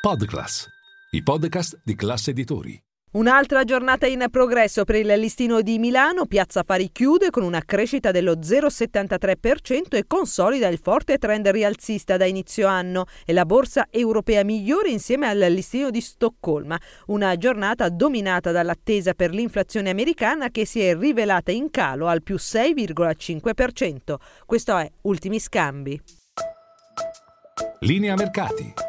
Podclass, i podcast di classe editori. Un'altra giornata in progresso per il listino di Milano, Piazza Fari chiude con una crescita dello 0,73% e consolida il forte trend rialzista da inizio anno e la borsa europea migliore insieme al listino di Stoccolma. Una giornata dominata dall'attesa per l'inflazione americana che si è rivelata in calo al più 6,5%. Questo è Ultimi Scambi. Linea mercati.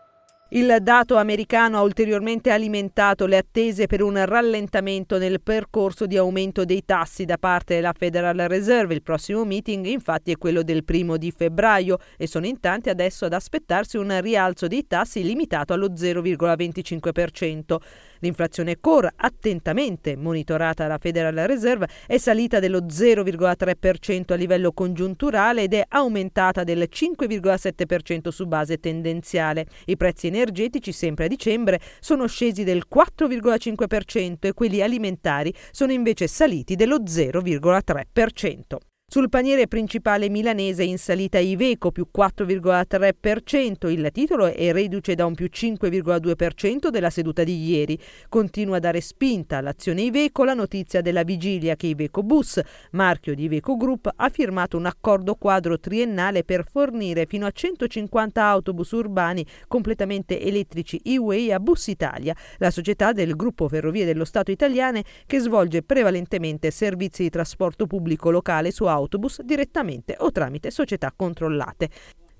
Il dato americano ha ulteriormente alimentato le attese per un rallentamento nel percorso di aumento dei tassi da parte della Federal Reserve. Il prossimo meeting infatti è quello del primo di febbraio e sono in tanti adesso ad aspettarsi un rialzo dei tassi limitato allo 0,25%. L'inflazione core, attentamente monitorata dalla Federal Reserve, è salita dello 0,3% a livello congiunturale ed è aumentata del 5,7% su base tendenziale. I prezzi energetici, sempre a dicembre, sono scesi del 4,5% e quelli alimentari sono invece saliti dello 0,3%. Sul paniere principale milanese in salita Iveco più 4,3%, il titolo è reduce da un più 5,2% della seduta di ieri. Continua a dare spinta all'azione Iveco la notizia della vigilia che Iveco Bus, marchio di Iveco Group, ha firmato un accordo quadro triennale per fornire fino a 150 autobus urbani completamente elettrici E-Way a Bus Italia, la società del gruppo Ferrovie dello Stato italiane che svolge prevalentemente servizi di trasporto pubblico locale su autobus autobus direttamente o tramite società controllate.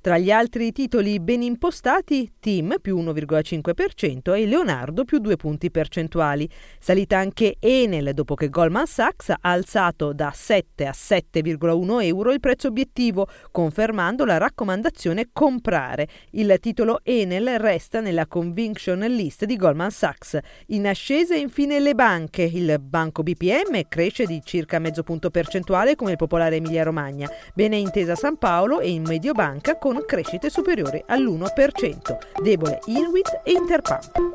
Tra gli altri titoli ben impostati, Team più 1,5% e Leonardo più 2 punti percentuali. Salita anche Enel dopo che Goldman Sachs ha alzato da 7 a 7,1 euro il prezzo obiettivo, confermando la raccomandazione comprare. Il titolo Enel resta nella conviction list di Goldman Sachs. In ascesa infine le banche. Il banco BPM cresce di circa mezzo punto percentuale come il popolare Emilia Romagna. Bene intesa San Paolo e in Mediobanca con con crescite superiori all'1%, debole Inuit e Interpump.